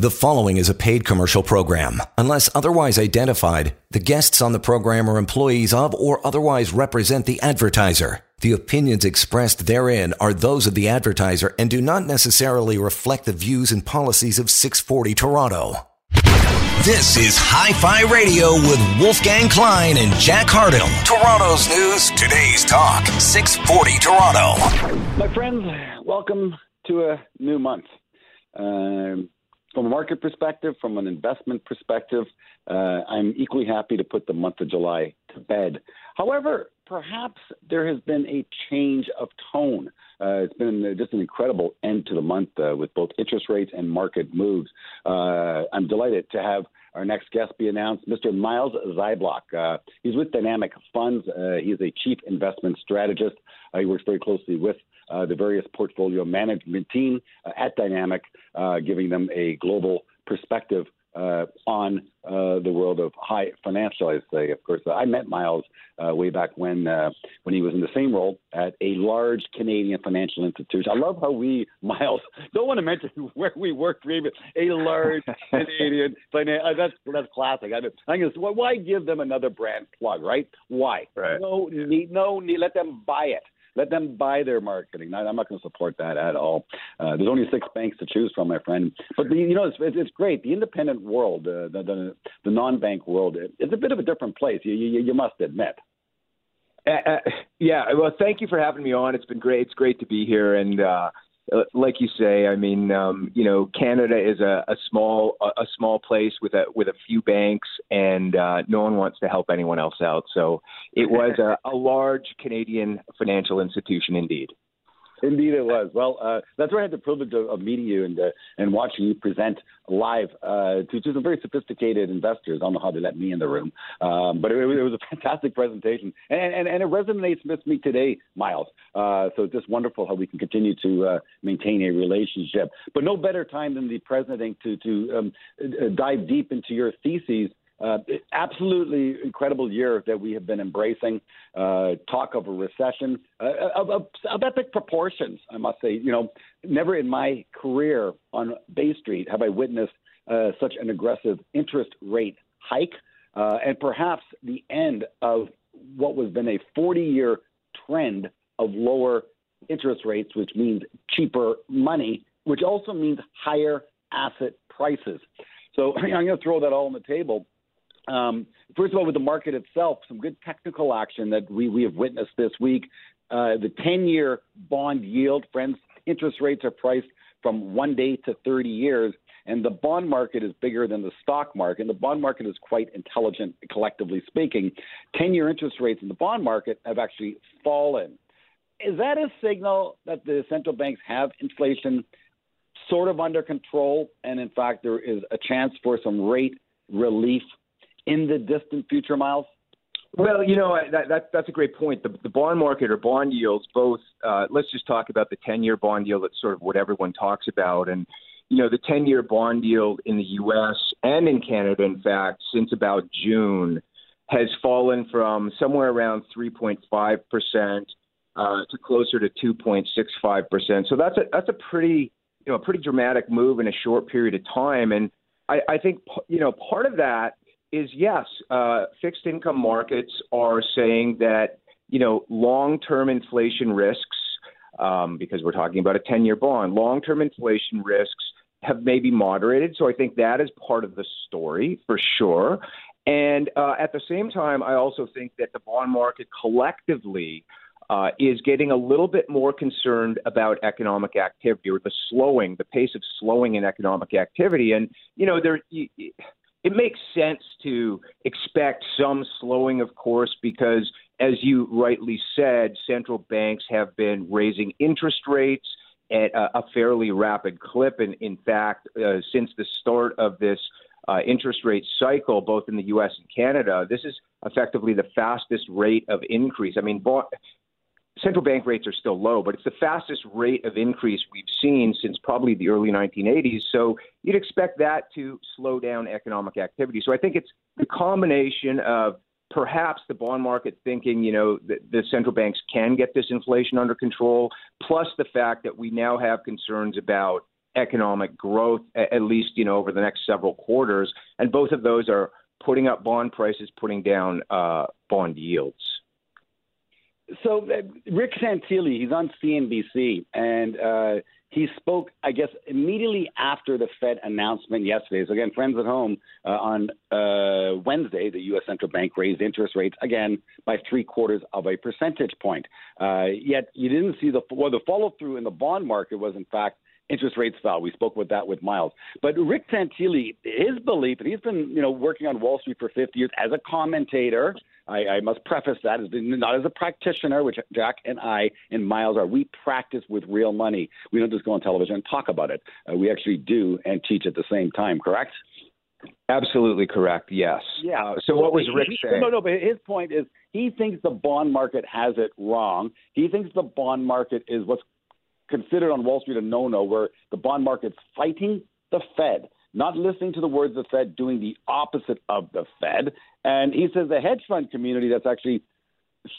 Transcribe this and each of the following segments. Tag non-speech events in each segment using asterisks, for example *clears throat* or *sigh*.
The following is a paid commercial program. Unless otherwise identified, the guests on the program are employees of or otherwise represent the advertiser. The opinions expressed therein are those of the advertiser and do not necessarily reflect the views and policies of 640 Toronto. This is Hi Fi Radio with Wolfgang Klein and Jack Hardell. Toronto's news, today's talk, 640 Toronto. My friends, welcome to a new month. Um, from a market perspective, from an investment perspective, uh, I'm equally happy to put the month of July to bed. However, perhaps there has been a change of tone. Uh, it's been just an incredible end to the month uh, with both interest rates and market moves. Uh, I'm delighted to have our next guest be announced, Mr. Myles Zyblock. Uh, he's with Dynamic Funds. Uh, he's a chief investment strategist. he works very closely with uh, the various portfolio management team uh, at Dynamic, uh, giving them a global perspective uh, on uh, the world of high financial. I say, of course, I met Miles uh, way back when when he was in the same role at a large Canadian financial institution. I love how we, Miles, *laughs* don't want to mention *laughs* where we worked even a large *laughs* Canadian financial. that's that's classic. I, I guess why give them another brand plug, right? Why? Right. No need, no need. Let them buy it. Let them buy their marketing. I'm not going to support that at all. Uh, there's only six banks to choose from, my friend. But the, you know, it's, it's great. The independent world, uh, the, the, the non-bank world, it's a bit of a different place. You, you, you must admit. Uh, uh, yeah. Well, thank you for having me on. It's been great. It's great to be here, and uh, like you say, I mean, um, you know, Canada is a, a small a, a small place with a with a few banks, and uh, no one wants to help anyone else out. So it was a, *laughs* a large Canadian financial institution indeed. Indeed, it was. Well, uh, that's where I had the privilege of, of meeting you and uh, and watching you present live uh, to, to some very sophisticated investors. I don't know how they let me in the room, um, but it, it, was a fantastic presentation, and, and, and it resonates with me today, Miles. Uh, so it's just wonderful how we can continue to uh, maintain a relationship. But no better time than the president to to um, uh, dive deep into your theses uh, absolutely incredible year that we have been embracing. Uh, talk of a recession uh, of, of, of, epic proportions, I must say. You know, never in my career on Bay Street have I witnessed uh, such an aggressive interest rate hike, uh, and perhaps the end of what was been a 40-year trend of lower interest rates, which means cheaper money, which also means higher asset prices. So *clears throat* I'm going to throw that all on the table. Um, first of all, with the market itself, some good technical action that we, we have witnessed this week. Uh, the 10 year bond yield, friends, interest rates are priced from one day to 30 years. And the bond market is bigger than the stock market. And the bond market is quite intelligent, collectively speaking. 10 year interest rates in the bond market have actually fallen. Is that a signal that the central banks have inflation sort of under control? And in fact, there is a chance for some rate relief in the distant future, Miles? Well, you know that, that that's a great point. The, the bond market or bond yields, both. Uh, let's just talk about the ten-year bond yield. That's sort of what everyone talks about, and you know the ten-year bond yield in the U.S. and in Canada, in fact, since about June, has fallen from somewhere around 3.5 percent uh, to closer to 2.65 percent. So that's a that's a pretty you know a pretty dramatic move in a short period of time, and I, I think you know part of that is yes, uh, fixed income markets are saying that you know long-term inflation risks, um, because we're talking about a 10-year bond, long-term inflation risks have maybe moderated. So I think that is part of the story for sure. And uh, at the same time, I also think that the bond market collectively uh, is getting a little bit more concerned about economic activity or the slowing, the pace of slowing in economic activity. And you know, there it makes sense to expect some slowing, of course, because as you rightly said, central banks have been raising interest rates at a, fairly rapid clip. And in fact, uh, since the start of this uh, interest rate cycle, both in the U.S. and Canada, this is effectively the fastest rate of increase. I mean, central bank rates are still low, but it's the fastest rate of increase we've seen since probably the early 1980s. So you'd expect that to slow down economic activity. So I think it's the combination of perhaps the bond market thinking, you know, that the central banks can get this inflation under control, plus the fact that we now have concerns about economic growth, at least you know over the next several quarters, and both of those are putting up bond prices, putting down uh, bond yields. So uh, Rick Santelli, he's on CNBC, and uh, he spoke, I guess, immediately after the Fed announcement yesterday. So again, friends at home, uh, on uh, Wednesday, the U.S. central bank raised interest rates again by three quarters of a percentage point. Uh, yet you didn't see the well, the follow through in the bond market was in fact interest rates fell. We spoke with that with Miles. But Rick Santelli, his belief, and he's been you know working on Wall Street for 50 years as a commentator. I, I must preface that as not as a practitioner, which Jack and I and Miles are. We practice with real money. We don't just go on television and talk about it. Uh, we actually do and teach at the same time. Correct? Absolutely correct. Yes. Yeah. Uh, so what was Rick saying? No, no. But his point is he thinks the bond market has it wrong. He thinks the bond market is what's considered on Wall Street a no-no, where the bond market's fighting the Fed, not listening to the words of the Fed, doing the opposite of the Fed. And he says the hedge fund community that's actually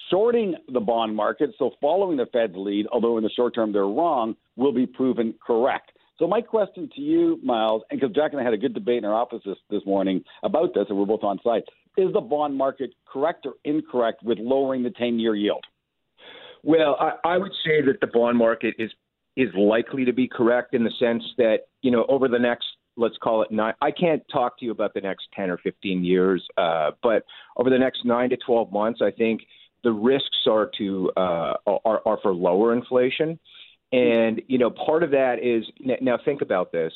shorting the bond market, so following the Fed's lead, although in the short term they're wrong, will be proven correct. So my question to you, Miles, and because Jack and I had a good debate in our office this, this morning about this, and we're both on site, is the bond market correct or incorrect with lowering the 10-year yield? Well, I, I would say that the bond market is is likely to be correct in the sense that you know over the next let's call it nine. I can't talk to you about the next ten or fifteen years, uh, but over the next nine to twelve months, I think the risks are to uh, are, are for lower inflation, and you know part of that is now think about this.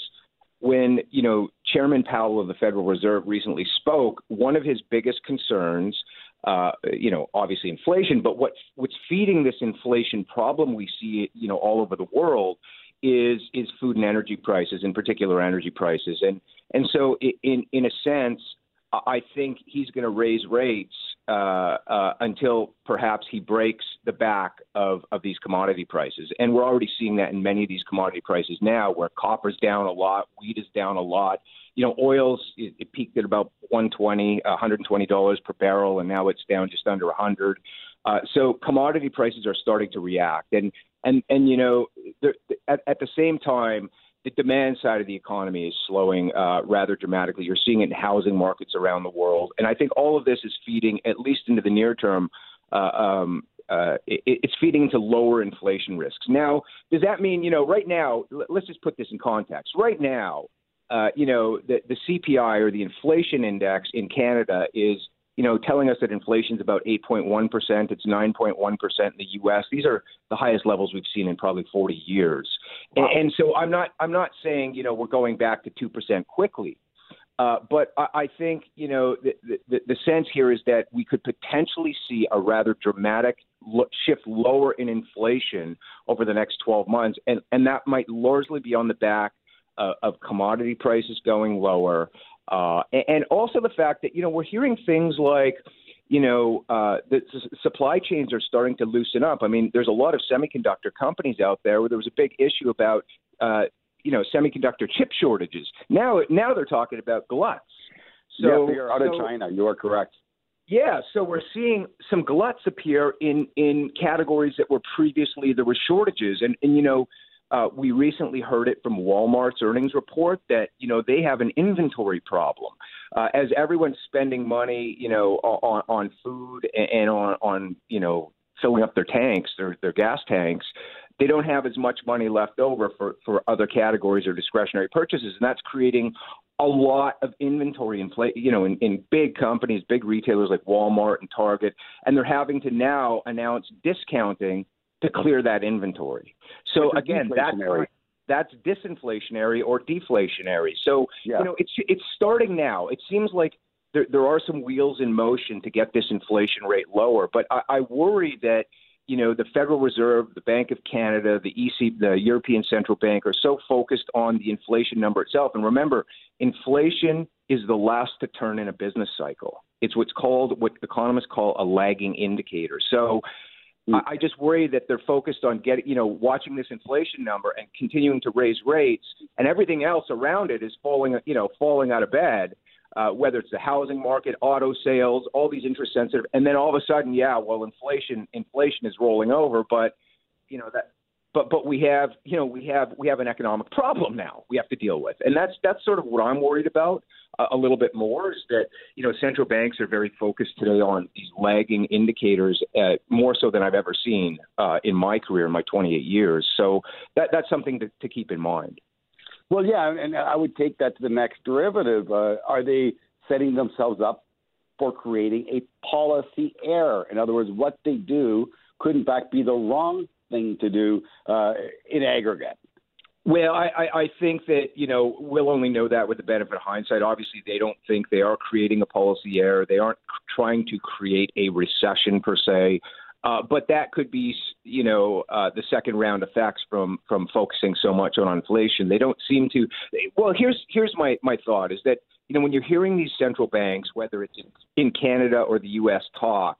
When you know Chairman Powell of the Federal Reserve recently spoke, one of his biggest concerns uh, you know, obviously inflation, but what what's feeding this inflation problem we see, you know, all over the world is is food and energy prices, in particular energy prices, and and so in in a sense, I think he's going to raise rates uh, uh, until perhaps he breaks the back of, of these commodity prices. And we're already seeing that in many of these commodity prices now, where copper's down a lot, wheat is down a lot. You know, oil's it, it peaked at about 120, 120 dollars per barrel, and now it's down just under 100. Uh, so commodity prices are starting to react, and and and you know, at, at the same time the demand side of the economy is slowing uh, rather dramatically. You're seeing it in housing markets around the world, and I think all of this is feeding, at least into the near term, uh, um, uh, it, it's feeding into lower inflation risks. Now, does that mean you know right now? Let's just put this in context. Right now, uh, you know the, the CPI or the inflation index in Canada is you know, telling us that inflation is about 8.1%. It's 9.1% in the U.S. These are the highest levels we've seen in probably 40 years. Wow. And, and, so I'm not, I'm not saying, you know, we're going back to 2% quickly. Uh, but I, I, think, you know, the, the, the, sense here is that we could potentially see a rather dramatic lo- shift lower in inflation over the next 12 months. And, and that might largely be on the back uh, of commodity prices going lower, uh, and also the fact that you know we're hearing things like you know uh, the supply chains are starting to loosen up. I mean, there's a lot of semiconductor companies out there where there was a big issue about uh, you know semiconductor chip shortages. Now now they're talking about gluts. So yeah, you're out so, of China. You are correct. Yeah, so we're seeing some gluts appear in in categories that were previously there were shortages, and and you know uh, we recently heard it from Walmart's earnings report that you know they have an inventory problem uh, as everyone's spending money, you know, on, on food and on on you know filling up their tanks, their their gas tanks. They don't have as much money left over for for other categories or discretionary purchases, and that's creating a lot of inventory in play, you know, in, in big companies, big retailers like Walmart and Target, and they're having to now announce discounting to clear that inventory. So again, that's that's disinflationary or deflationary. So yeah. you know, it's it's starting now. It seems like there, there are some wheels in motion to get this inflation rate lower, but I, I worry that you know the Federal Reserve, the Bank of Canada, the EC, the European Central Bank are so focused on the inflation number itself. And remember, inflation is the last to turn in a business cycle. It's what's called what economists call a lagging indicator. So Mm. I just worry that they're focused on getting, you know, watching this inflation number and continuing to raise rates, and everything else around it is falling, you know, falling out of bed. Uh, whether it's the housing market, auto sales, all these interest sensitive, and then all of a sudden, yeah, well, inflation, inflation is rolling over, but you know that but but we have you know we have we have an economic problem now we have to deal with, and that's that's sort of what I'm worried about a little bit more is that you know central banks are very focused today on these lagging indicators uh, more so than I've ever seen uh, in my career in my 28 years. So that that's something to, to keep in mind. Well, yeah, and I would take that to the next derivative. Uh, are they setting themselves up for creating a policy error? In other words, what they do could in fact be the wrong thing to do uh, in aggregate. Well, I, I, I think that you know we'll only know that with the benefit of hindsight. Obviously, they don't think they are creating a policy error. They aren't trying to create a recession per se. Uh, but that could be, you know, uh, the second round effects from from focusing so much on inflation. They don't seem to. Well, here's here's my my thought is that you know when you're hearing these central banks, whether it's in, in Canada or the U.S. talk,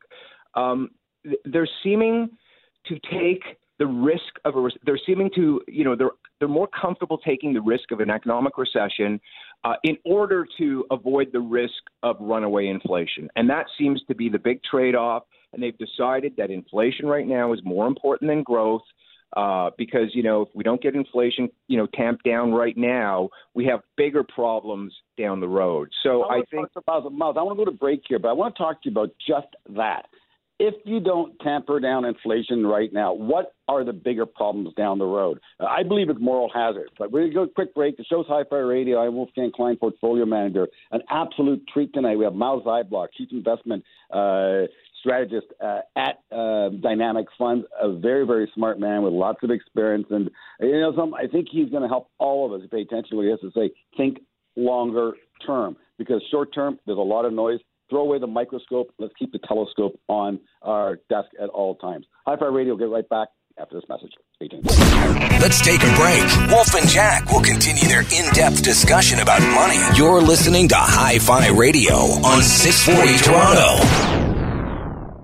um, they're seeming to take the risk of a they're seeming to you know they're they're more comfortable taking the risk of an economic recession uh, in order to avoid the risk of runaway inflation. And that seems to be the big trade-off. And they've decided that inflation right now is more important than growth uh, because you know if we don't get inflation you know tamped down right now, we have bigger problems down the road. So I, I think about Miles, I want to go to break here, but I want to talk to you about just that if you don't tamper down inflation right now, what are the bigger problems down the road? Uh, I believe it's moral hazard. But we're going to go quick break. The show's Hi Fi Radio. I'm Wolfgang Klein, portfolio manager. An absolute treat tonight. We have Myles Zyblock, chief investment uh, strategist uh, at uh, Dynamic Funds, a very, very smart man with lots of experience. And, you know, some, I think he's going to help all of us pay attention to what he has to say. Think longer term because short term, there's a lot of noise throw away the microscope. Let's keep the telescope on our desk at all times. Hi Fi Radio, get right back after this message. Stay tuned. Let's take a break. Wolf and Jack will continue their in depth discussion about money. You're listening to Hi Fi Radio on 640 Toronto.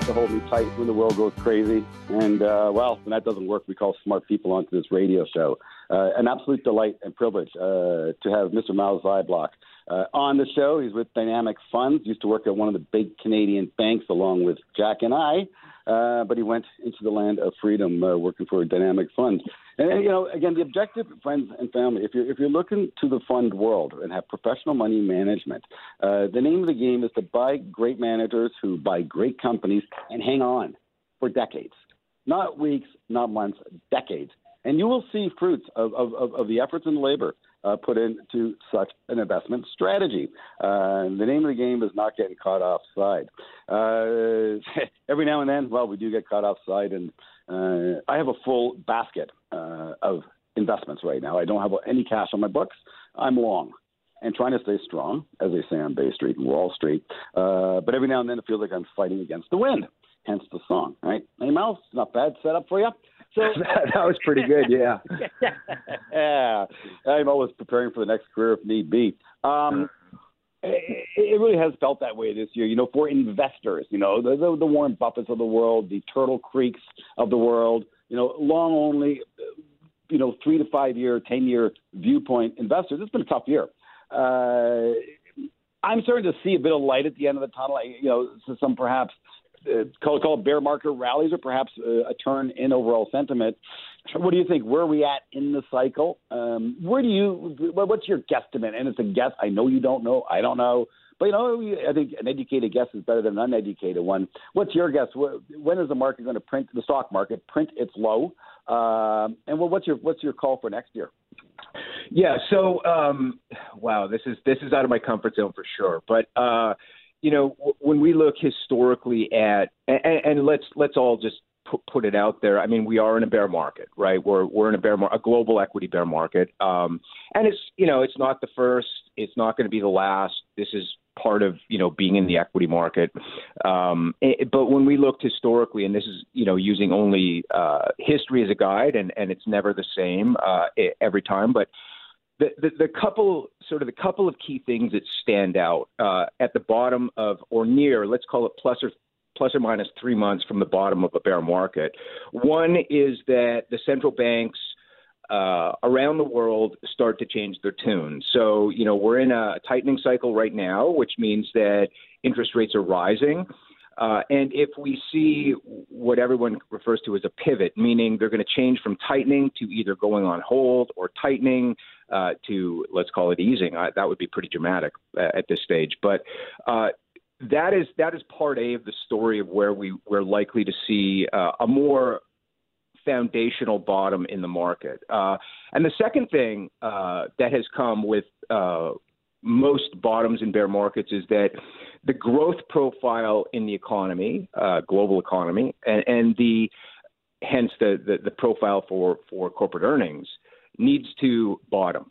To hold me tight when the world goes crazy. And, uh, well, when that doesn't work, we call smart people onto this radio show. Uh, an absolute delight and privilege uh, to have Mr. Myles Zyblock uh, on the show. He's with Dynamic Funds, used to work at one of the big Canadian banks along with Jack and I. Uh, but he went into the land of freedom, uh, working for dynamic fund. And you know, again, the objective, friends and family, if you're if you're looking to the fund world and have professional money management, uh, the name of the game is to buy great managers who buy great companies and hang on for decades, not weeks, not months, decades, and you will see fruits of of, of, of the efforts and labor uh, put into such an investment strategy. Uh, the name of the game is not getting caught offside. Uh, *laughs* every now and then, well, we do get caught offside, and uh, I have a full basket uh, of investments right now. I don't have any cash on my books. I'm long and trying to stay strong, as they say on Bay Street and Wall Street. Uh, but every now and then, it feels like I'm fighting against the wind. Hence the song, right? Hey, Mouse, not bad setup for you. So *laughs* that was pretty good, yeah. *laughs* yeah, I'm always preparing for the next career if need be. Um, it, it really has felt that way this year, you know, for investors, you know, the, the, the Warren Buffetts of the world, the Turtle Creeks of the world, you know, long only, you know, three to five year, 10 year viewpoint investors. It's been a tough year. Uh, I'm starting to see a bit of light at the end of the tunnel. I, You know, some perhaps uh, call, call it bear market rallies or perhaps uh, a turn in overall sentiment. What do you think? Where are we at in the cycle? Um, where do you? What's your guesstimate? And it's a guess. I know you don't know. I don't know. But you know, I think an educated guess is better than an uneducated one. What's your guess? When is the market going to print the stock market print its low? Um, and well, what's your what's your call for next year? Yeah. So, um, wow, this is this is out of my comfort zone for sure. But uh, you know, w- when we look historically at, and, and let's let's all just put, put it out there. I mean, we are in a bear market, right? We're we're in a bear mar- a global equity bear market, um, and it's you know it's not the first, it's not going to be the last. This is part of you know being in the equity market. Um, it, but when we looked historically, and this is you know using only uh, history as a guide, and and it's never the same uh, every time, but. The, the, the couple sort of the couple of key things that stand out uh, at the bottom of or near let's call it plus or plus or minus three months from the bottom of a bear market. One is that the central banks uh, around the world start to change their tune. So, you know, we're in a tightening cycle right now, which means that interest rates are rising. Uh, and if we see what everyone refers to as a pivot, meaning they're going to change from tightening to either going on hold or tightening uh, to, let's call it easing, uh, that would be pretty dramatic uh, at this stage. But uh, that is that is part A of the story of where we we're likely to see a more foundational bottom in the market. Uh, and the second thing uh, that has come with uh, most bottoms in bear markets is that the growth profile in the economy, uh, global economy, and, and the hence the, the, the profile for for corporate earnings needs to bottom.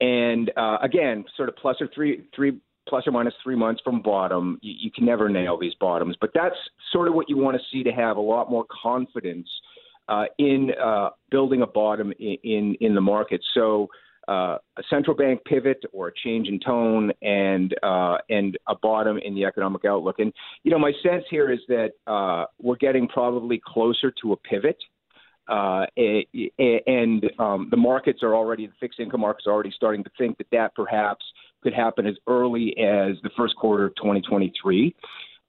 And uh, again, sort of plus or three three plus or minus three months from bottom. You, you can never nail these bottoms, but that's sort of what you want to see to have a lot more confidence uh, in uh, building a bottom in, in, in the market. So. Uh, a central bank pivot or a change in tone and uh, and a bottom in the economic outlook. And you know, my sense here is that uh, we're getting probably closer to a pivot. Uh, and um, the markets are already, the fixed income markets are already starting to think that that perhaps could happen as early as the first quarter of 2023.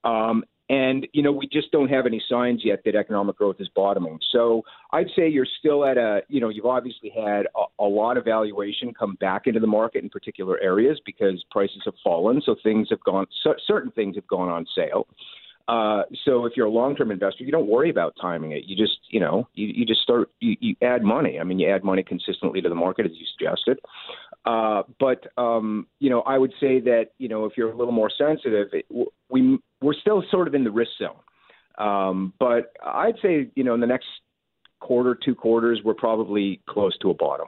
Um, and, you know, we just don't have any signs yet that economic growth is bottoming. So I'd say you're still at a, you know, you've obviously had a, a lot of valuation come back into the market in particular areas because prices have fallen. So things have gone, certain things have gone on sale. Uh, so if you're a long-term investor, you don't worry about timing it. You just, you know, you, you just start, you, you add money. I mean, you add money consistently to the market as you suggested. Uh, but um, you know, I would say that you know, if you're a little more sensitive, it, we we're still sort of in the risk zone. Um, but I'd say you know, in the next quarter, two quarters, we're probably close to a bottom.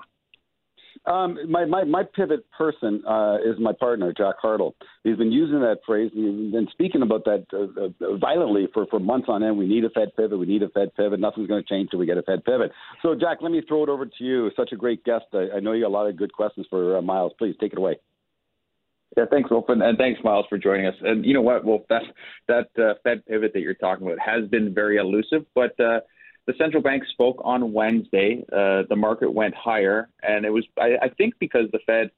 Um, my, my, my pivot person uh, is my partner, Jack Hartle. He's been using that phrase and been speaking about that uh, uh, violently for, for months on end. We need a Fed pivot. We need a Fed pivot. Nothing's going to change till we get a Fed pivot. So, Jack, let me throw it over to you. Such a great guest. I, I know you got a lot of good questions for uh, Myles. Please take it away. Yeah, thanks, Wolf, and, and, thanks, Miles, for joining us. And you know what, Wolf, that that uh, Fed pivot that you're talking about has been very elusive, but uh, the central bank spoke on Wednesday. Uh, the market went higher, and it was, I, I think, because the Fed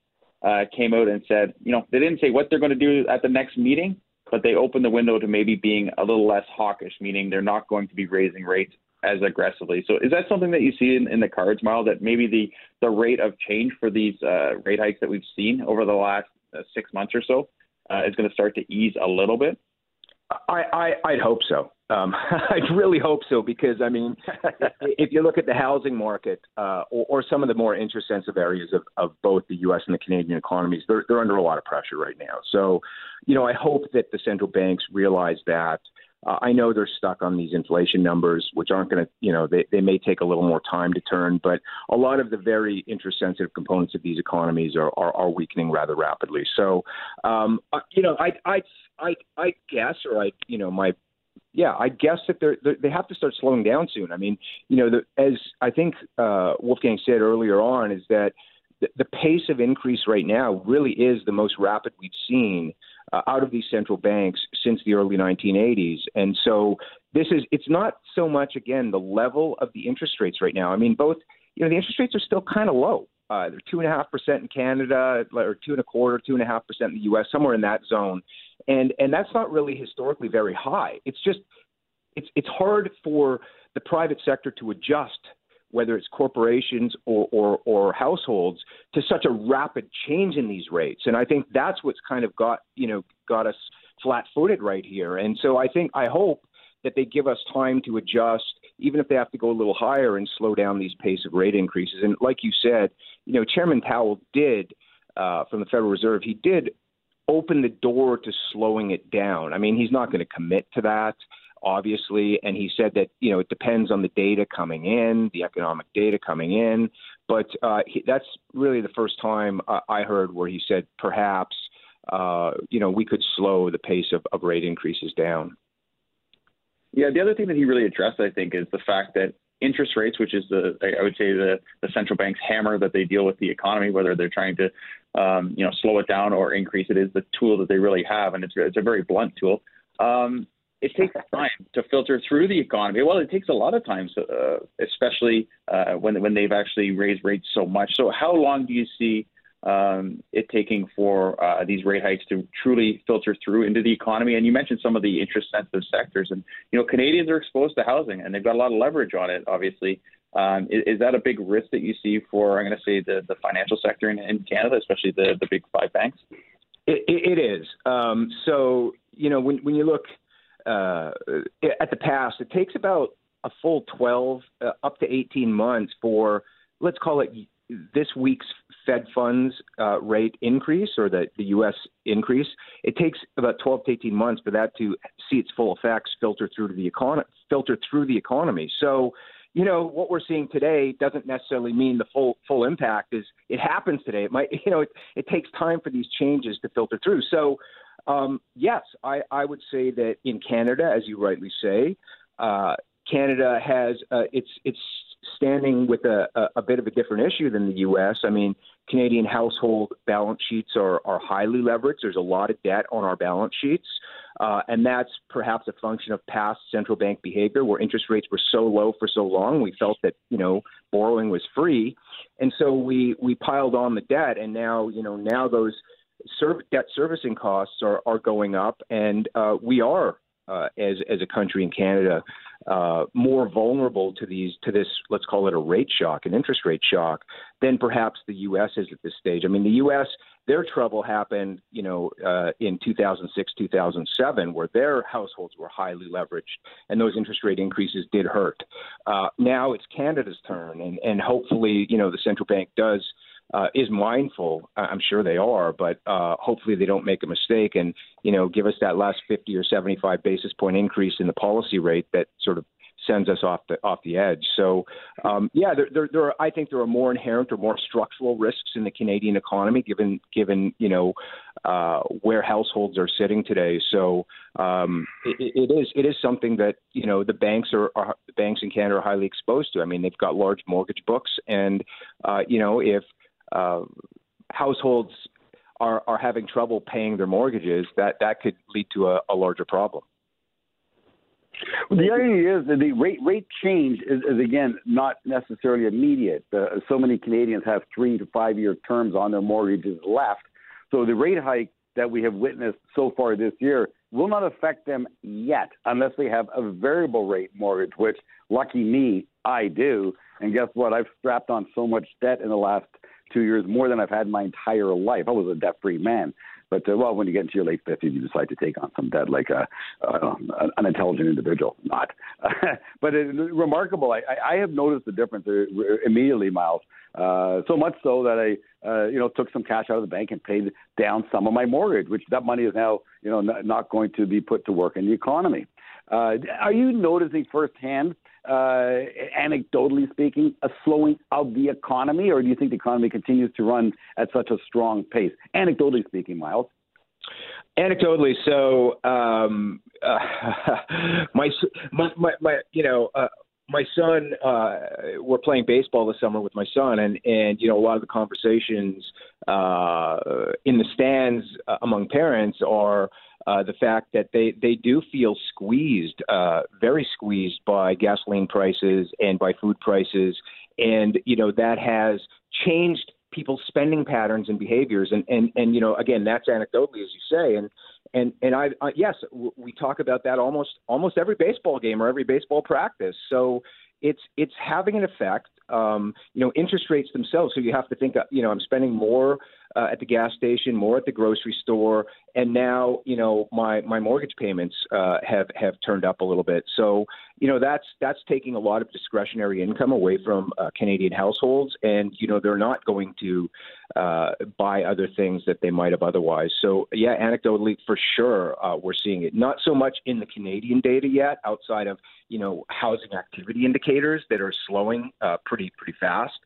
uh, came out and said, you know, they didn't say what they're going to do at the next meeting, but they opened the window to maybe being a little less hawkish, meaning they're not going to be raising rates as aggressively. So, is that something that you see in, in the cards, Myles, that maybe the the rate of change for these uh, rate hikes that we've seen over the last uh, six months or so uh, is going to start to ease a little bit? I, I I'd hope so. Um, *laughs* I really hope so because I mean, *laughs* if you look at the housing market uh, or, or some of the more interest-sensitive areas of, of both the U.S. and the Canadian economies, they're they're under a lot of pressure right now. So, you know, I hope that the central banks realize that. Uh, I know they're stuck on these inflation numbers, which aren't going to, you know, they, they may take a little more time to turn, but a lot of the very interest sensitive components of these economies are, are, are weakening rather rapidly. So, um, uh, you know, I, I, I, I guess, or I, you know, my yeah, I guess that they're, they're, they have to start slowing down soon. I mean, you know, the, as I think uh, Wolfgang said earlier on, is that the, the pace of increase right now really is the most rapid we've seen uh, out of these central banks since the early 1980s. And so this is it's not so much again the level of the interest rates right now. I mean, both you know the interest rates are still kind of low. Uh, they're two and a half percent in Canada, or two and a quarter, two and a half percent in the U.S., somewhere in that zone and and that's not really historically very high. It's just it's it's hard for the private sector to adjust whether it's corporations or, or, or households to such a rapid change in these rates. And I think that's what's kind of got you know got us flat footed right here. And so I think I hope that they give us time to adjust, even if they have to go a little higher and slow down these pace of rate increases. And like you said, you know, Chairman Powell did uh, from the Federal Reserve, he did open the door to slowing it down. I mean, he's not going to commit to that obviously, and he said that you know it depends on the data coming in, the economic data coming in. But uh, he, that's really the first time uh, I heard where he said perhaps uh, you know we could slow the pace of, of rate increases down. Yeah, the other thing that he really addressed, I think, is the fact that interest rates, which is the I would say the the central bank's hammer that they deal with the economy, whether they're trying to um, you know slow it down or increase it, is the tool that they really have, and it's it's a very blunt tool. Um, it takes *laughs* time to filter through the economy. Well, it takes a lot of time, uh, especially uh, when when they've actually raised rates so much. So, how long do you see um, it taking for uh, these rate hikes to truly filter through into the economy? And you mentioned some of the interest-sensitive sectors, and you know Canadians are exposed to housing, and they've got a lot of leverage on it. Obviously, um, is, is, that a big risk that you see for I'm going to say the, the financial sector in, in Canada, especially the the big five banks? it, it is. Um, so you know when when you look uh, at the past, it takes about a full 12 uh, up to 18 months for, let's call it this week's Fed funds uh, rate increase or the, the U.S. increase. It takes about 12 to 18 months for that to see its full effects filter through to the economy. Filter through the economy. So, you know, what we're seeing today doesn't necessarily mean the full full impact is it happens today. It might, *laughs* you know, it, it takes time for these changes to filter through. So, um, yes, I, I would say that in Canada, as you rightly say, uh, Canada has uh, it's it's standing with a, a, a bit of a different issue than the U.S. I mean, Canadian household balance sheets are, are highly leveraged. There's a lot of debt on our balance sheets, uh, and that's perhaps a function of past central bank behavior, where interest rates were so low for so long. We felt that you know borrowing was free, and so we we piled on the debt, and now you know now those debt servicing costs are, are going up, and uh, we are, as as a country in Canada, uh, more vulnerable to these to this let's call it a rate shock, an interest rate shock, than perhaps the U.S. is at this stage. I mean, the U.S. their trouble happened, you know, uh, in 2006, 2007, where their households were highly leveraged, and those interest rate increases did hurt. Uh, now it's Canada's turn, and and hopefully, you know, the central bank does uh, is mindful. I'm sure they are, but uh, hopefully they don't make a mistake and you know give us that last 50 or 75 basis point increase in the policy rate that sort of sends us off the off the edge. So um, yeah, there, there, there are, I think there are more inherent or more structural risks in the Canadian economy given given you know uh, where households are sitting today. So um, it, it is it is something that you know the banks are, are the banks in Canada are highly exposed to. I mean they've got large mortgage books, and uh, you know if uh, households are, are having trouble paying their mortgages, that, that could lead to a, a larger problem. Well, the irony is that the rate rate change is, is again not necessarily immediate. Uh, so many Canadians have three to five year terms on their mortgages left. So the rate hike that we have witnessed so far this year will not affect them yet, unless they have a variable rate mortgage, which lucky me, I do. And guess what? I've strapped on so much debt in the last two years, more than I've had my entire life. I was a debt free man. But uh, well, when you get into your late fifties, you decide to take on some debt, like a, uh, an intelligent individual. Not, *laughs* but it, remarkable. I, I have noticed the difference uh, immediately, Myles. Uh, so much so that I, uh, you know, took some cash out of the bank and paid down some of my mortgage, which that money is now, you know, not, not going to be put to work in the economy. Uh, are you noticing firsthand uh, anecdotally speaking, a slowing of the economy, or do you think the economy continues to run at such a strong pace? Anecdotally speaking, Myles. Anecdotally, so um, uh, *laughs* my, my, my, my, you know, uh, my son, uh, we're playing baseball this summer with my son, and and you know a lot of the conversations uh, in the stands uh, among parents are uh, the fact that they they do feel squeezed, uh, very squeezed by gasoline prices and by food prices, and you know that has changed people's spending patterns and behaviors, and and and you know again that's anecdotally as you say, and and and I, I yes, we talk about that almost almost every baseball game or every baseball practice. So it's it's having an effect. Um, you know, interest rates themselves. So you have to think, uh, you know, I'm spending more uh, at the gas station, more at the grocery store, and now you know my my mortgage payments uh, have have turned up a little bit. So you know that's that's taking a lot of discretionary income away from uh, Canadian households, and you know they're not going to uh, buy other things that they might have otherwise. So yeah, anecdotally for sure uh, we're seeing it. Not so much in the Canadian data yet, outside of you know housing activity indicators that are slowing uh, pretty pretty fast.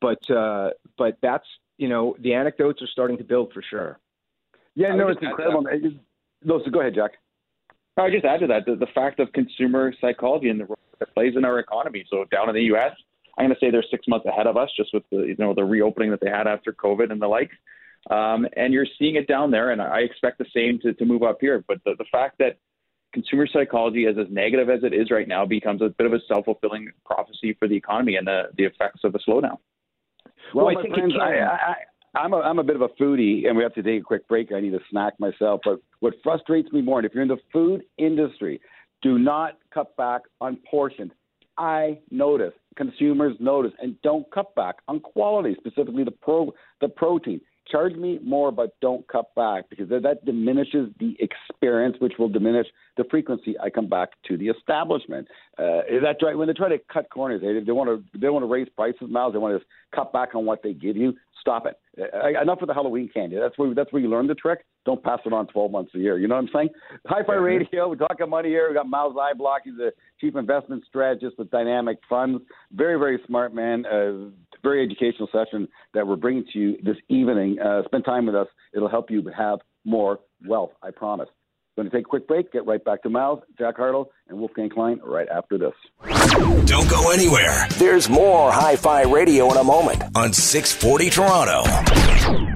But uh, but that's you know, the anecdotes are starting to build for sure. Yeah, no, it's incredible. No, so go ahead, Jack. I just add to that the, the fact of consumer psychology and the role that plays in our economy. So down in the U.S., I'm going to say they're six months ahead of us, just with the you know the reopening that they had after COVID and the like. Um, and you're seeing it down there, and I expect the same to, to move up here. But the, the fact that consumer psychology, as as negative as it is right now, becomes a bit of a self fulfilling prophecy for the economy and the, the effects of the slowdown. Well, well I think friends, I, I, I'm a I'm a bit of a foodie, and we have to take a quick break. I need a snack myself. But what frustrates me more, and if you're in the food industry, do not cut back on portions. I notice consumers notice, and don't cut back on quality, specifically the pro the protein charge me more, but don't cut back because that diminishes the experience, which will diminish the frequency I come back to the establishment. Uh, that's right. When they try to cut corners, they, they want to they want to raise prices, miles. They want to cut back on what they give you. Stop it. Uh, enough with the Halloween candy. That's where that's where you learn the trick. Don't pass it on 12 months a year. You know what I'm saying? Hi-Fi Radio. We're talking money here. We got Myles Zyblock. He's the chief investment strategist with Dynamic Funds. Very very smart man. Uh, very educational session that we're bringing to you this evening. Uh, spend time with us. It'll help you have more wealth, I promise. Going to take a quick break, get right back to Miles, Jack Hartle, and Wolfgang Klein right after this. Don't go anywhere. There's more Hi Fi Radio in a moment on 640 Toronto.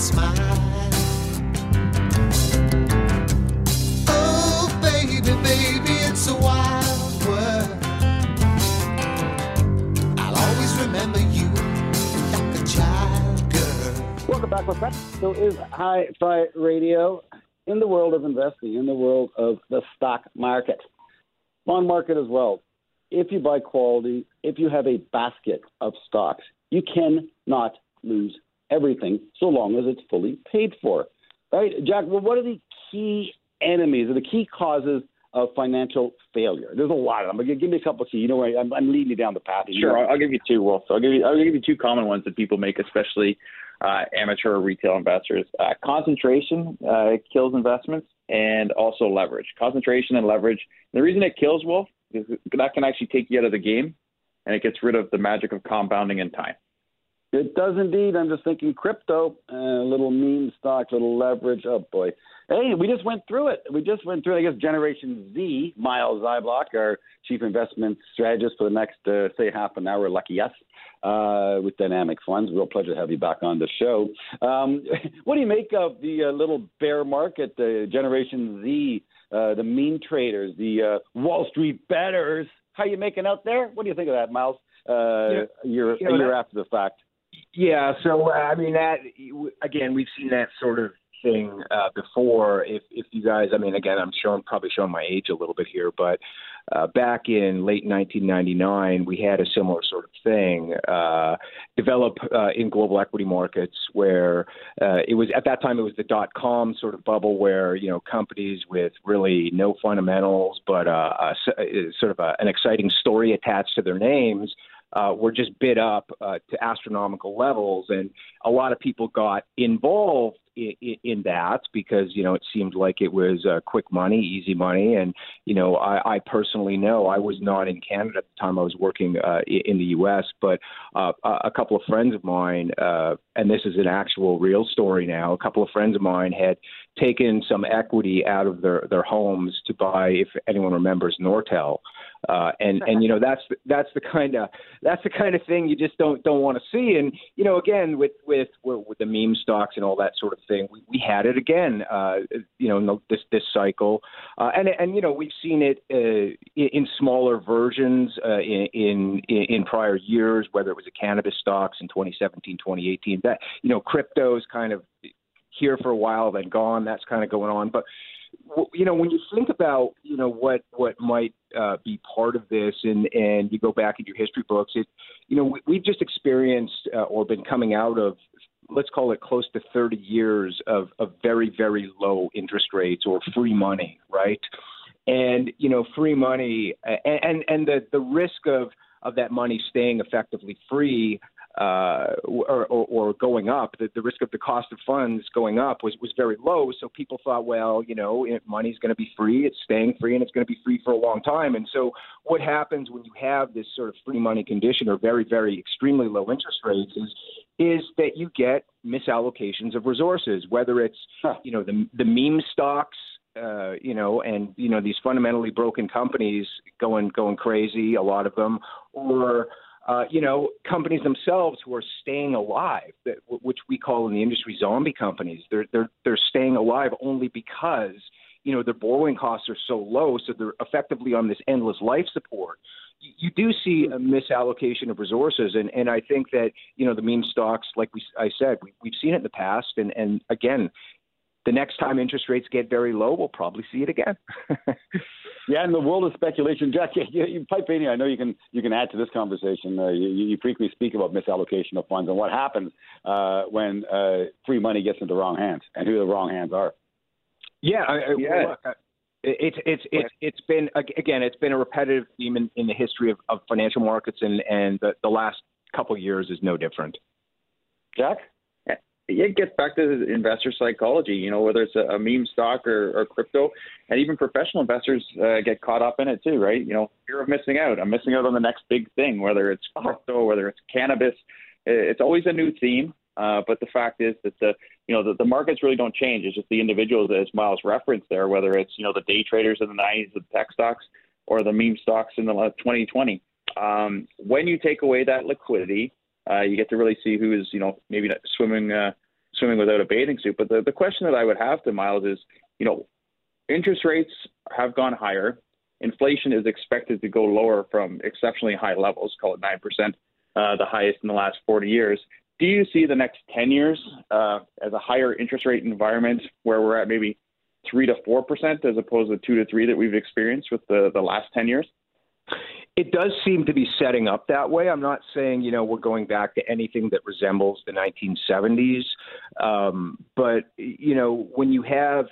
Smile. Oh, baby, baby, it's a wild world. I'll always remember you like a child. Welcome back, my friends. So is Hi Fi Radio in the world of investing, in the world of the stock market, bond market as well. If you buy quality, if you have a basket of stocks, you cannot lose everything so long as it's fully paid for. Right, Jack? Well, what are the key enemies or the key causes of financial failure? There's a lot of them. But Give me a couple of key. You know, I'm, I'm leading you down the path. Sure, I'll, I'll give you two, Wolf. I'll give you I'll give you two common ones that people make, especially uh, amateur retail investors. Uh, concentration uh, kills investments, and also leverage. Concentration and leverage. The reason it kills Wolf is that can actually take you out of the game, and it gets rid of the magic of compounding in time. It does indeed. I'm just thinking crypto, a uh, little meme stock, little leverage. Oh boy. Hey, we just went through it. We just went through. It. I guess Generation Z. Myles Zyblock, our chief investment strategist for the next uh, say half an hour. Lucky us uh, with Dynamic Funds. Real pleasure to have you back on the show. Um, *laughs* what do you make of the uh, little bear market, the Generation Z, uh, the meme traders, the uh, Wall Street betters? How you making out there? What do you think of that, Miles? Uh, yeah. year, you know, a year after the fact. Yeah, so I mean that again, we've seen that sort of thing uh, before. If if you guys, I mean, again, I'm showing probably showing my age a little bit here, but uh, back in late 1999, we had a similar sort of thing uh, develop uh, in global equity markets, where uh, it was at that time it was the dot com sort of bubble, where you know companies with really no fundamentals, but uh, a, sort of a, an exciting story attached to their names uh, were just bid up uh, to astronomical levels, and a lot of people got involved in, in that because you know it seemed like it was uh, quick money, easy money, and you know I, I personally know I was not in Canada at the time. I was working uh, in the U.S., but uh, a couple of friends of mine, uh, and this is an actual real story now. A couple of friends of mine had taken some equity out of their their homes to buy, if anyone remembers, Nortel. Uh, and *laughs* and you know that's that's the kind of that's the kind of thing you just don't don't want to see. And you know, again with with with the meme stocks and all that sort of thing, we, we had it again. Uh, you know, this this cycle, uh, and and you know we've seen it uh, in smaller versions uh, in, in in prior years, whether it was the cannabis stocks in 2017, 2018. That you know, crypto's kind of here for a while, then gone. That's kind of going on, but you know, when you think about, you know, what what might uh, be part of this, and and you go back in your history books, it, you know, we, we've just experienced uh, or been coming out of, let's call it close to 30 years of of very very low interest rates or free money, right? And you know, free money, and and, and the the risk of of that money staying effectively free uh, or, or, or going up, the, the risk of the cost of funds going up was, was very low. So people thought, well, you know, money's going to be free, it's staying free, and it's going to be free for a long time. And so what happens when you have this sort of free money condition or very, very extremely low interest rates is is that you get misallocations of resources, whether it's huh. you know the the meme stocks uh, you know, and you know these fundamentally broken companies going going crazy, a lot of them, or uh, you know, companies themselves who are staying alive, that, which we call in the industry zombie companies. They're they're they're staying alive only because you know their borrowing costs are so low, so they're effectively on this endless life support. You, you do see a misallocation of resources, and and I think that you know the meme stocks, like we I said, we, we've seen it in the past, and and again, the next time interest rates get very low, we'll probably see it again. *laughs* yeah, in the world of speculation, Jack, *laughs* you, you pipe in here. I know you can you can add to this conversation. Uh, you, you frequently speak about misallocation of funds and what happens uh, when uh, free money gets into the wrong hands and who the wrong hands are. Yeah, I, I, yeah. Look, I, it's it's it's it's been again it's been a repetitive theme in, in the history of, of financial markets and and the, the last couple of years is no different. Jack it gets back to investor psychology, you know, whether it's a, a meme stock or, or, crypto, and even professional investors uh, get caught up in it too, right? You know, fear of missing out. I'm missing out on the next big thing, whether it's crypto, whether it's cannabis. It's always a new theme. Uh, but the fact is that the you know the, the markets really don't change. It's just the individuals, as Myles referenced there, whether it's you know the day traders in the 90s, the tech stocks, or the meme stocks in the 2020. Um, when you take away that liquidity, uh, you get to really see who is, you know, maybe not swimming uh, swimming without a bathing suit. But the, the question that I would have to Myles is, you know, interest rates have gone higher. Inflation is expected to go lower from exceptionally high levels, call it 9%, uh, the highest in the last 40 years. Do you see the next 10 years uh, as a higher interest rate environment where we're at maybe 3 to 4% as opposed to 2 to 3 that we've experienced with the, the last 10 years? It does seem to be setting up that way. I'm not saying, you know, we're going back to anything that resembles the 1970s. Um, but, you know, when you have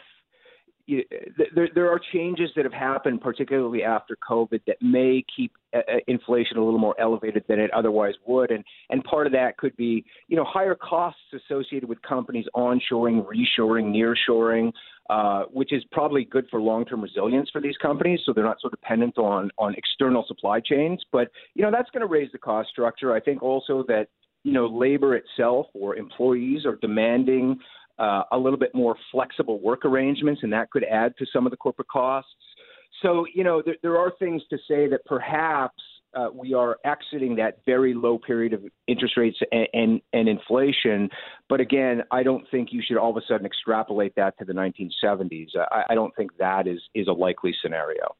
there, there are changes that have happened, particularly after COVID, that may keep uh, uh, inflation a little more elevated than it otherwise would, and and part of that could be you know higher costs associated with companies onshoring, reshoring, nearshoring, uh, which is probably good for long-term resilience for these companies, so they're not so dependent on on external supply chains. But you know that's going to raise the cost structure. I think also that you know labor itself or employees are demanding uh, a little bit more flexible work arrangements, and that could add to some of the corporate costs. So, you know, there, there are things to say that perhaps uh, we are exiting that very low period of interest rates and, and, and, inflation. But again, I don't think you should all of a sudden extrapolate that to the 1970s. I, I don't think that is, is a likely scenario.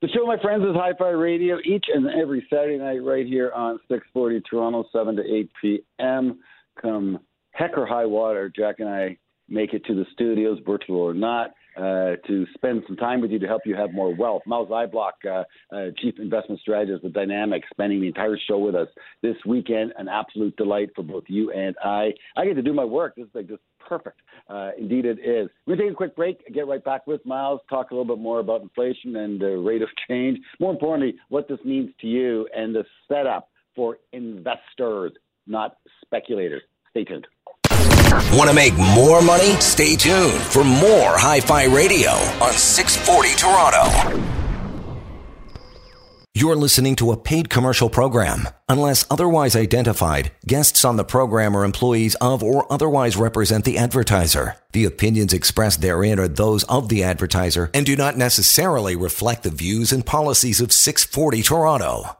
The show, my friends, is Hi Fi Radio each and every Saturday night right here on 640 Toronto, 7 to 8 p.m. Come heck or high water, Jack and I make it to the studios, virtual or not, uh, to spend some time with you to help you have more wealth. Myles Zyblock, uh, uh, Chief Investment Strategist with Dynamic, spending the entire show with us this weekend. An absolute delight for both you and I. I get to do my work. This is like just perfect. Uh, indeed, it is. We're going to take a quick break, get right back with Myles, talk a little bit more about inflation and the rate of *laughs* change. More importantly, what this means to you and the setup for investors, not speculators. Stay tuned. Want to make more money? Stay tuned for more Hi Fi Radio on 640 Toronto. You're listening to a paid commercial program. Unless otherwise identified, guests on the program are employees of or otherwise represent the advertiser. The opinions expressed therein are those of the advertiser and do not necessarily reflect the views and policies of 640 Toronto.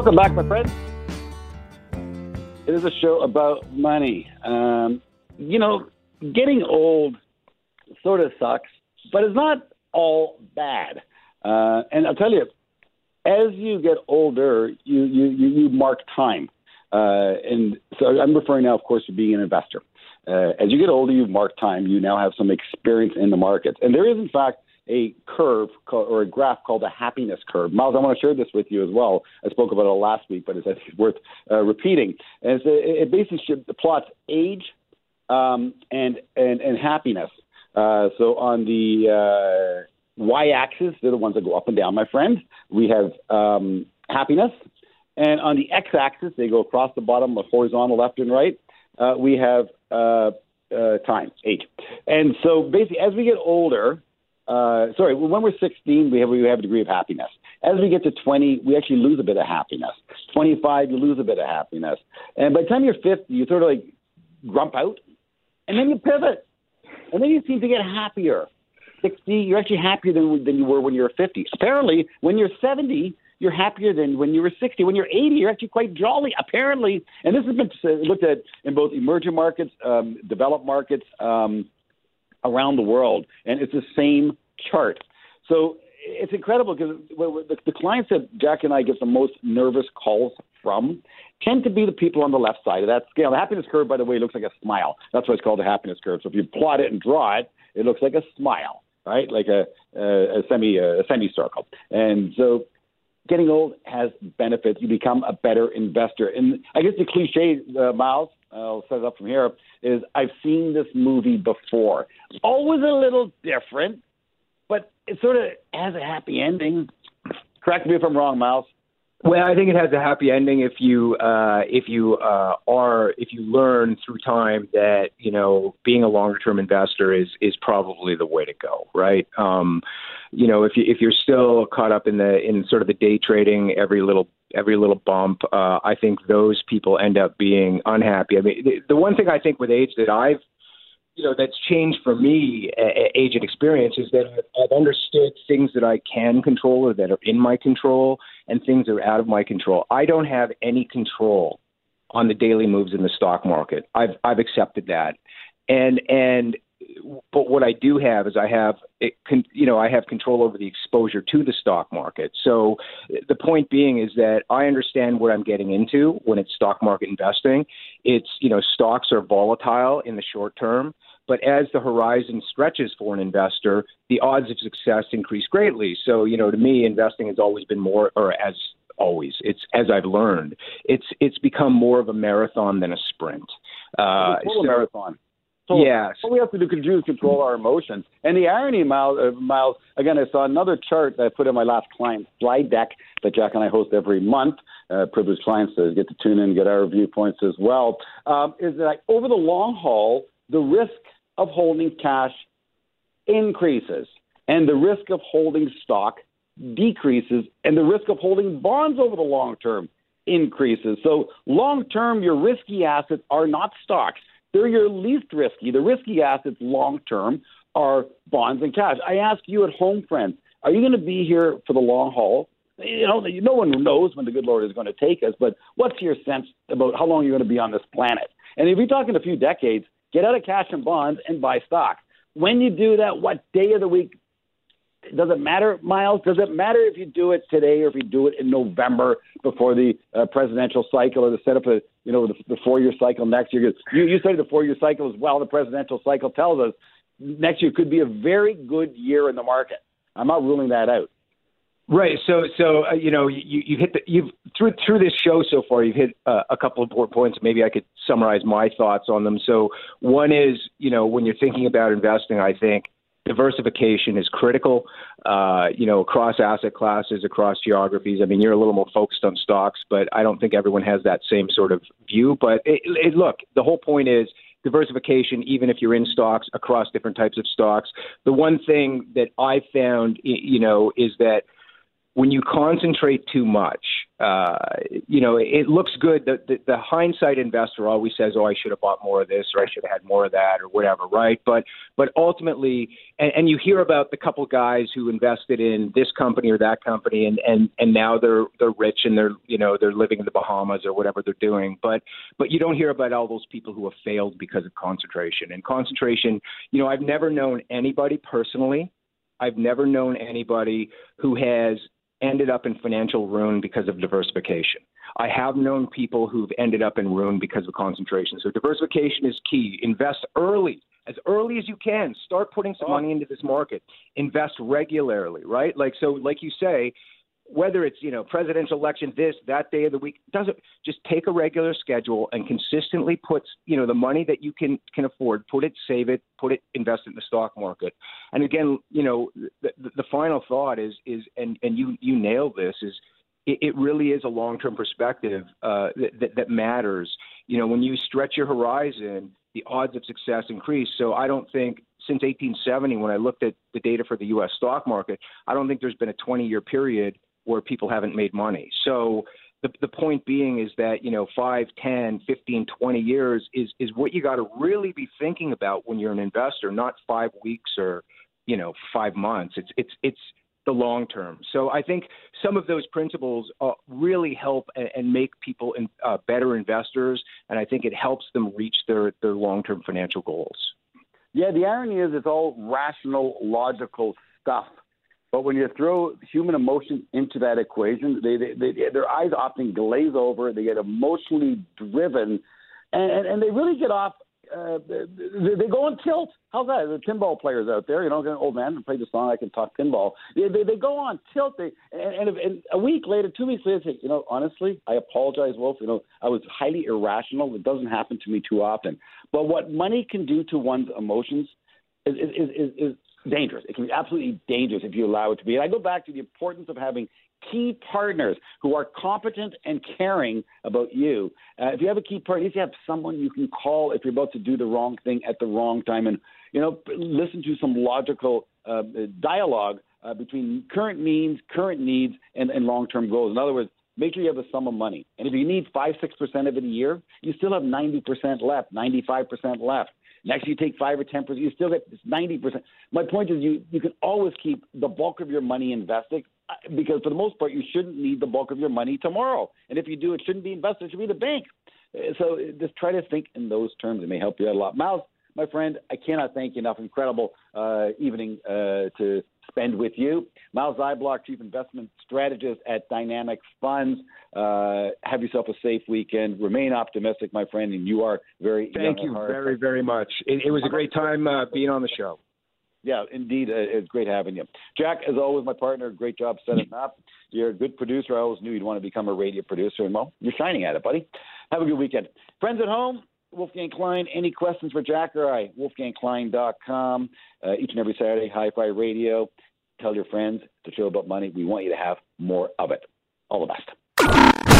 Welcome back, my friends. It is a show about money. Um, you know, getting old sort of sucks, but it's not all bad. Uh, and I'll tell you, as you get older, you you you, you mark time. Uh, and so I'm referring now, of course, to being an investor. Uh, as you get older, you mark time. You now have some experience in the markets, and there is, in fact, a curve or a graph called the happiness curve. Myles, I want to share this with you as well. I spoke about it last week, but it's, worth uh, repeating. And it basically plots age um, and, and and happiness. Uh, so on the uh, y-axis, they're the ones that go up and down, my friend. We have um, happiness, and on the x-axis, they go across the bottom, horizontal, left and right. Uh, we have uh, uh, time, age, and so basically, as we get older, uh, sorry, when we're 16, we have we have a degree of happiness. As we get to 20, we actually lose a bit of happiness. 25, you lose a bit of happiness, and by the time you're 50, you sort of like grump out, and then you pivot, and then you seem to get happier. 60, you're actually happier than than you were when you were 50. Apparently, when you're 70, you're happier than when you were 60. When you're 80, you're actually quite jolly. Apparently, and this has been looked at in both emerging markets, um, developed markets. Um, around the world, and it's the same chart. So it's incredible because the, clients that Jack and I get the most nervous calls from tend to be the people on the left side of that scale. The happiness curve, by the way, looks like a smile. That's why it's called the happiness curve. So if you plot it and draw it, it looks like a smile, right? Like a, a, a semi a semicircle. And so getting old has benefits. You become a better investor. And I guess the cliche, uh, Myles, I'll set it up from here, is I've seen this movie before. Always a little different, but it sort of has a happy ending. Correct me if I'm wrong, Myles. Well, I think it has a happy ending if you uh, if you uh, are if you learn through time that you know being a longer term investor is is probably the way to go, right? Um, you know, if you if you're still caught up in the in sort of the day trading, every little every little bump, uh, I think those people end up being unhappy. I mean, the, the one thing I think with age that I've you know that's changed for me age and experience is that I've understood things that I can control or that are in my control and things that are out of my control. I don't have any control on the daily moves in the stock market. I've I've accepted that. And and but what I do have is I have it, can, you know I have control over the exposure to the stock market. So the point being is that I understand what I'm getting into when it's stock market investing. It's you know stocks are volatile in the short term. But as the horizon stretches for an investor, the odds of success increase greatly. So, you know, to me, investing has always been more, or as always, it's as I've learned, it's it's become more of a marathon than a sprint. Uh, it's a so, marathon. So yes. All we have to do is control our emotions. And the irony, Myles, uh, Myles, again, I saw another chart that I put in my last client slide deck that Jack and I host every month. Uh, privileged clients get to tune in and get our viewpoints as well. Um, is that over the long haul, the risk of holding cash increases and the risk of holding stock decreases and the risk of holding bonds over the long term increases. So, long term, your risky assets are not stocks. They're your least risky. The risky assets long term are bonds and cash. I ask you at home, friends, are you going to be here for the long haul? You know, no one knows when the good Lord is going to take us, but what's your sense about how long you're going to be on this planet? And if you're talking a few decades, Get out of cash and bonds and buy stocks. When you do that, what day of the week does it matter, Myles? Does it matter if you do it today or if you do it in November before the uh, presidential cycle or the set up a you know the, the four year cycle next year? You you say the four year cycle as well. The presidential cycle tells us next year could be a very good year in the market. I'm not ruling that out. Right. So, so uh, you know, you you hit the you've through through this show so far, you've hit uh, a couple of important points. Maybe I could summarize my thoughts on them. So, one is, you know, when you're thinking about investing, I think diversification is critical. Uh, you know, across asset classes, across geographies. I mean, you're a little more focused on stocks, but I don't think everyone has that same sort of view. But it, it, look, the whole point is diversification, even if you're in stocks across different types of stocks. The one thing that I found, you know, is that when you concentrate too much, uh, you know, it looks good. The, the, the hindsight investor always says, "Oh, I should have bought more of this, or I should have had more of that, or whatever." Right? But but ultimately, and, and you hear about the couple guys who invested in this company or that company, and and and now they're they're rich and they're you know they're living in the Bahamas or whatever they're doing. But but you don't hear about all those people who have failed because of concentration. And concentration, you know, I've never known anybody personally I've never known anybody who has ended up in financial ruin because of diversification. I have known people who've ended up in ruin because of concentration. So diversification is key. Invest early, as early as you can. Start putting some oh. money into this market. Invest regularly, right? Like so, like you say, whether it's you know presidential election this that day of the week doesn't just take a regular schedule and consistently put you know the money that you can can afford put it save it put it invest it in the stock market. And again you know the, the final thought is is and and you you nail this is it, it really is a long term perspective uh, that, that matters. You know when you stretch your horizon the odds of success increase. So i don't think since 1870 when i looked at the data for the us stock market i don't think there's been a 20 year period where people haven't made money. So the, the point being is that, you know, 5, 10, 15, 20 years is, is what you got to really be thinking about when you're an investor, not five weeks or, you know, five months. It's, it's, it's the long term. So I think some of those principles uh, really help and, and make people in, uh, better investors. And I think it helps them reach their, their long term financial goals. Yeah, the irony is it's all rational, logical stuff but when you throw human emotion into that equation, they, they, they, their eyes often glaze over. They get emotionally driven, and, and, they really get off. Uh, they, they go on tilt. How's that? The pinball players out there, you know, old man, play the song. I can talk pinball. They, they, they go on tilt. They and, and, and a week later, two weeks later, say, you know, honestly, I apologize, Wolf. You know, I was highly irrational. It doesn't happen to me too often. But what money can do to one's emotions is is, is, is dangerous. It can be absolutely dangerous if you allow it to be. And I go back to the importance of having key partners who are competent and caring about you. Uh, if you have a key partner, if you have someone you can call if you're about to do the wrong thing at the wrong time, and you know, listen to some logical uh, dialogue uh, between current means, current needs, and, and long-term goals. In other words, make sure you have a sum of money. And if you need five, six percent of it a year, you still have ninety percent left, ninety-five percent left. Next, you take five or ten percent, you still get ninety percent. My point is, you you can always keep the bulk of your money invested uh, because for the most part, you shouldn't need the bulk of your money tomorrow. And if you do, it shouldn't be invested; it should be the bank. Uh, so just try to think in those terms. It may help you out a lot. Myles, my friend, I cannot thank you enough. Incredible uh, evening uh, to spend with you. Myles Zyblock, Chief Investment Strategist at Dynamic Funds. Uh, have yourself a safe weekend. Remain optimistic, my friend, and you are very. Thank you very, very much. It, it was a great time uh, being on the show. Yeah, indeed, uh, it's great having you, Jack. As always, my partner. Great job setting up. You're a good producer. I always knew you'd want to become a radio producer, and well, you're shining at it, buddy. Have a good weekend, friends at home. Wolfgang Klein. Any questions for Jack or I? WolfgangKlein.com. Uh, each and every Saturday, Hi Fi Radio. Tell your friends the show about money. We want you to have more of it. All the best.